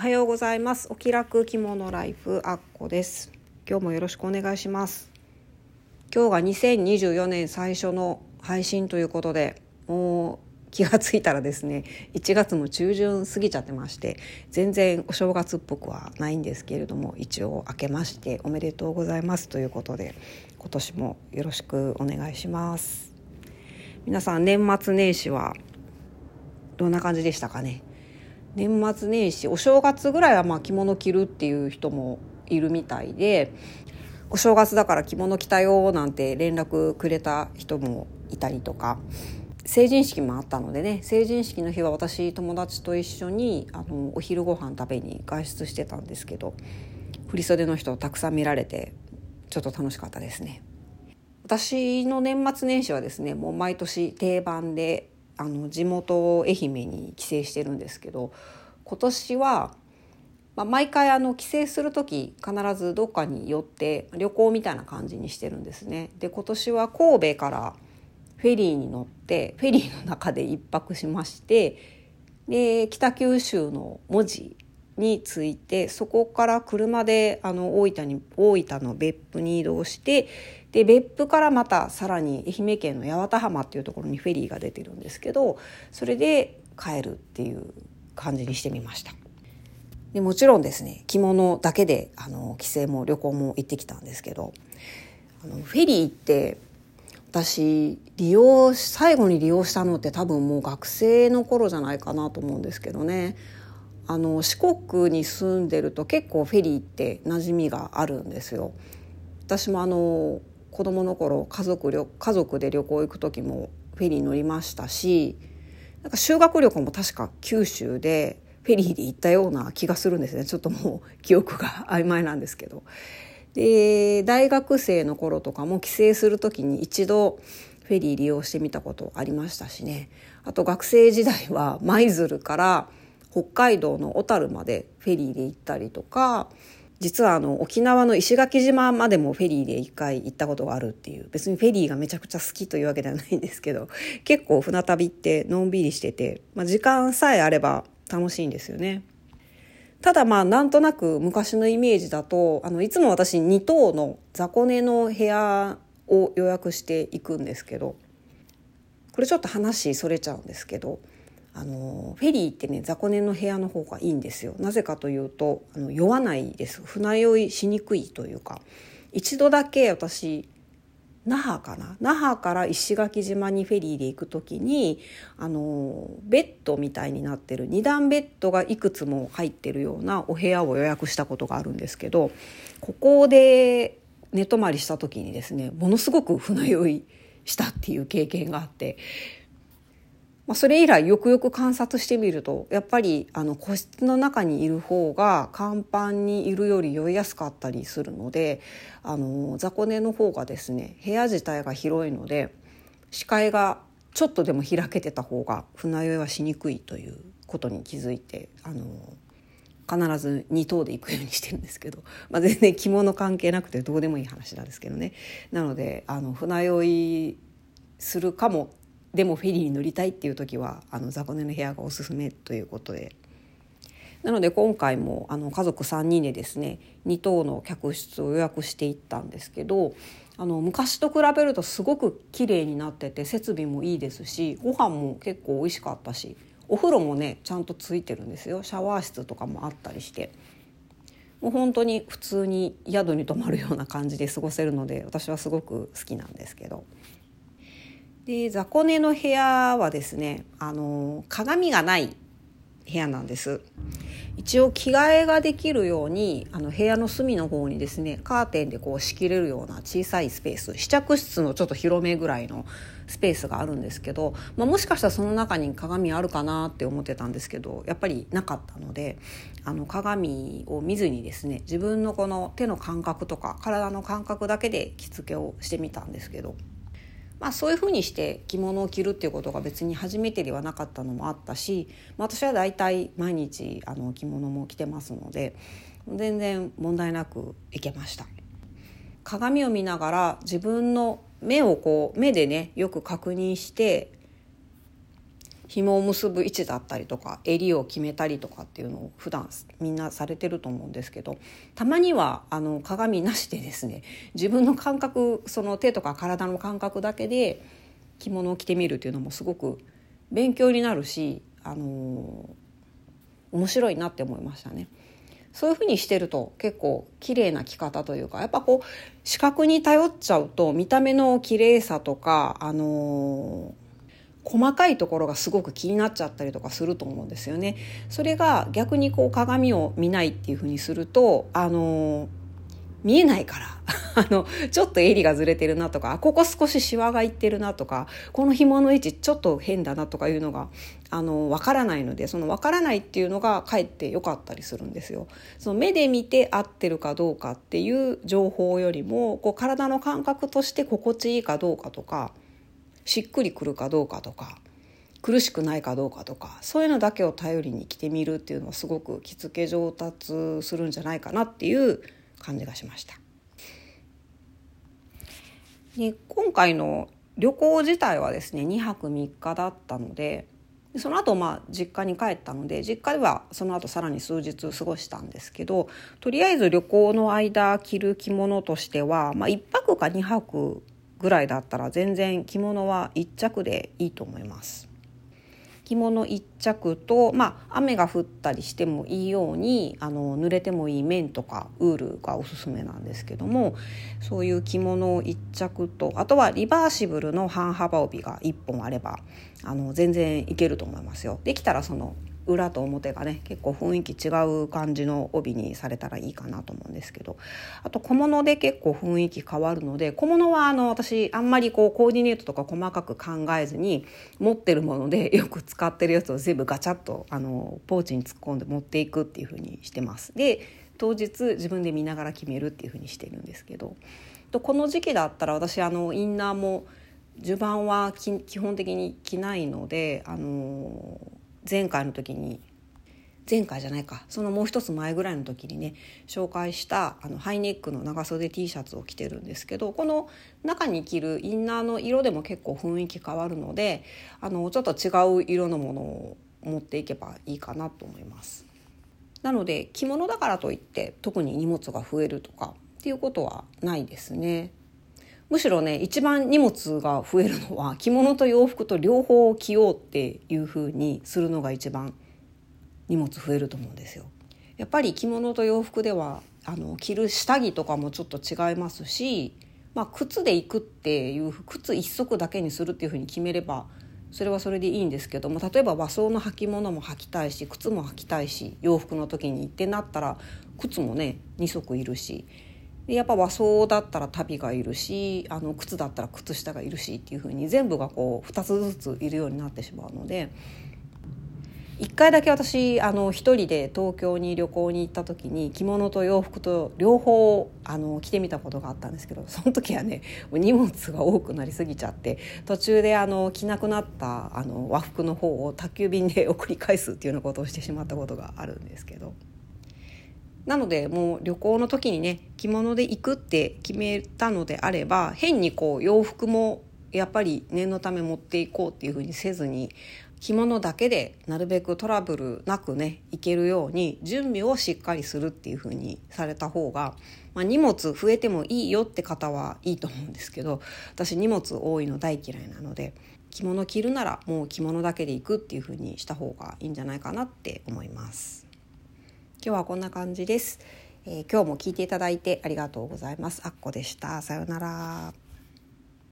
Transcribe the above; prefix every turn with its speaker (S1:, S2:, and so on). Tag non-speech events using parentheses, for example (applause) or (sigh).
S1: おはようございます。お気楽着物ライフアッコです。今日もよろしくお願いします。今日が2024年最初の配信ということでもう気がついたらですね1月も中旬過ぎちゃってまして全然お正月っぽくはないんですけれども一応明けましておめでとうございます。ということで今年もよろしくお願いします。皆さん年末年始はどんな感じでしたかね？年末年始お正月ぐらいはまあ着物着るっていう人もいるみたいでお正月だから着物着たよなんて連絡くれた人もいたりとか成人式もあったのでね成人式の日は私友達と一緒にあのお昼ご飯食べに外出してたんですけど振袖の人たくさん見られてちょっと楽しかったですね。私の年末年始はですねもう毎年定番であの地元愛媛に帰省してるんですけど今年は、まあ、毎回あの帰省する時必ずどっかに寄って旅行みたいな感じにしてるんですね。で今年は神戸からフェリーに乗ってフェリーの中で一泊しましてで北九州の門司に着いてそこから車であの大分に大分の別府に移動してで別府からまたさらに愛媛県の八幡浜っていうところにフェリーが出てるんですけどそれで帰るっていう感じにしてみました。でもちろんですね着物だけであの帰省も旅行も行ってきたんですけどあのフェリーって私利用最後に利用したのって多分もう学生の頃じゃないかなと思うんですけどねあの四国に住んでると結構フェリーって馴染みがあるんですよ。私もあの子供の頃家族旅家族で旅行行く時もフェリー乗りましたしなんか修学旅行も確か九州でフェリーで行ったような気がするんですねちょっともう記憶が曖昧なんですけど。で大学生の頃とかも帰省する時に一度フェリー利用してみたことありましたしねあと学生時代は舞鶴から北海道の小樽までフェリーで行ったりとか実はあの沖縄の石垣島までもフェリーで一回行ったことがあるっていう別にフェリーがめちゃくちゃ好きというわけではないんですけど (laughs) 結構船旅ってのんびりしてて、まあ、時間さえあれば楽しいんですよね。ただまあなんとなく昔のイメージだとあのいつも私2棟の雑魚寝の部屋を予約していくんですけどこれちょっと話それちゃうんですけどあのフェリーってね雑魚寝の部屋の方がいいんですよ。なぜかというとあの酔わないです。船酔いしにくいというか一度だけ私那覇かな？那覇から石垣島にフェリーで行く時にあのベッドみたいになってる2段ベッドがいくつも入ってるようなお部屋を予約したことがあるんですけどここで寝泊まりした時にですねものすごく船酔いしたっていう経験があってまあ、それ以来よくよく観察してみるとやっぱりあの個室の中にいる方が甲板にいるより酔いやすかったりするのであの雑魚寝の方がですね部屋自体が広いので視界がちょっとでも開けてた方が船酔いはしにくいということに気づいてあの必ず2等で行くようにしてるんですけど、(laughs) まあ、全然着物関係なくてどうでもいい話なんですけどね。なのであの船酔いするかもでもフェリーに乗りたいっていう時はあの雑魚寝の部屋がおすすめということで。なので今回もあの家族3人でですね2棟の客室を予約していったんですけどあの昔と比べるとすごく綺麗になってて設備もいいですしご飯も結構美味しかったしお風呂もねちゃんとついてるんですよ。シャワー室とかもあったりして。もう本当に普通に宿に泊まるような感じで過ごせるので私はすごく好きなんですけど。で雑魚寝の部屋はですねあの鏡がない部屋なんです。一応着替えができるようにあの部屋の隅の方にですねカーテンでこう仕切れるような小さいスペース試着室のちょっと広めぐらいのスペースがあるんですけど、まあ、もしかしたらその中に鏡あるかなって思ってたんですけどやっぱりなかったのであの鏡を見ずにですね自分のこの手の感覚とか体の感覚だけで着付けをしてみたんですけど。まあ、そういうふうにして着物を着るっていうことが別に初めてではなかったのもあったし、まあ、私は大体毎日あの着物も着てますので全然問題なくいけました。鏡を見ながら自分の目をこう目でねよく確認して紐を結ぶ位置だったりとか襟を決めたりとかっていうのを普段みんなされてると思うんですけどたまにはあの鏡なしでですね自分の感覚その手とか体の感覚だけで着物を着てみるっていうのもすごく勉強になるし、あの面白いなって思いましたね。そういうふうにしてると結構綺麗な着方というかやっぱこう視覚に頼っちゃうと見た目の綺麗さとかあの細かいところがすごく気になっちゃったりとかすると思うんですよね。それが逆にこう鏡を見ないっていうふうにするとあの見えないから (laughs) あのちょっと襟がずれてるなとかここ少しシワがいってるなとかこの紐の位置ちょっと変だなとかいうのがあの分からないのでその分からないっていうのがかえって良かったりするんですよ。その目で見て合ってるかどうかっていう情報よりもこう体の感覚として心地いいかどうかとかしっくりくるかどうかとか苦しくないかどうかとかそういうのだけを頼りに着てみるっていうのはすごく着付け上達するんじゃないかなっていう感じがしました。で今回の旅行自体はですね2泊3日だったのでその後まあ実家に帰ったので実家ではその後さらに数日過ごしたんですけどとりあえず旅行の間着る着物としては、まあ、1泊か2泊ぐらいだったら全然着物は1着でいいと思います。着物1着と、まあ、雨が降ったりしてもいいようにあの濡れてもいい綿とかウールがおすすめなんですけどもそういう着物1着とあとはリバーシブルの半幅帯が1本あればあの全然いけると思いますよ。できたらその裏と表がね結構雰囲気違う感じの帯にされたらいいかなと思うんですけどあと小物で結構雰囲気変わるので小物はあの私あんまりこうコーディネートとか細かく考えずに持ってるもので (laughs) よく使ってるやつを全部ガチャッとあのポーチに突っ込んで持っていくっていう風にしてます。で当日自分で見ながら決めるっていう風にしてるんですけどとこの時期だったら私あのインナーも襦袢は基本的に着ないのであの前回の時に前回じゃないかそのもう一つ前ぐらいの時にね紹介したあのハイネックの長袖 T シャツを着てるんですけどこの中に着るインナーの色でも結構雰囲気変わるのであのちょっと違う色のものを持っていけばいいかなと思います。なので着物だからといって特に荷物が増えるとかっていうことはないですね。むしろね一番荷物が増えるのは着物と洋服と両方着ようっていう風にするのが一番荷物増えると思うんですよ。やっぱり着物と洋服ではあの着る下着とかもちょっと違いますし、まあ、靴で行くっていう靴一足だけにするっていうふうに決めればそれはそれでいいんですけども例えば和装の履物も履きたいし靴も履きたいし洋服の時に行ってなったら靴もね2足いるしやっぱ和装だったら足袋がいるしあの靴だったら靴下がいるしっていう風に全部がこう2つずついるようになってしまうので1回だけ私あの1人で東京に旅行に行った時に着物と洋服と両方あの着てみたことがあったんですけどその時はね荷物が多くなりすぎちゃって途中であの着なくなったあの和服の方を宅急便で送り返すっていうようなことをしてしまったことがあるんですけど。なのでもう旅行の時にね着物で行くって決めたのであれば変にこう洋服もやっぱり念のため持っていこうっていうふうにせずに着物だけでなるべくトラブルなくね行けるように準備をしっかりするっていうふうにされた方が、まあ、荷物増えてもいいよって方はいいと思うんですけど私荷物多いの大嫌いなので着物着るならもう着物だけで行くっていうふうにした方がいいんじゃないかなって思います。今日はこんな感じです、えー、今日も聞いていただいてありがとうございます。あっこでした。さようなら。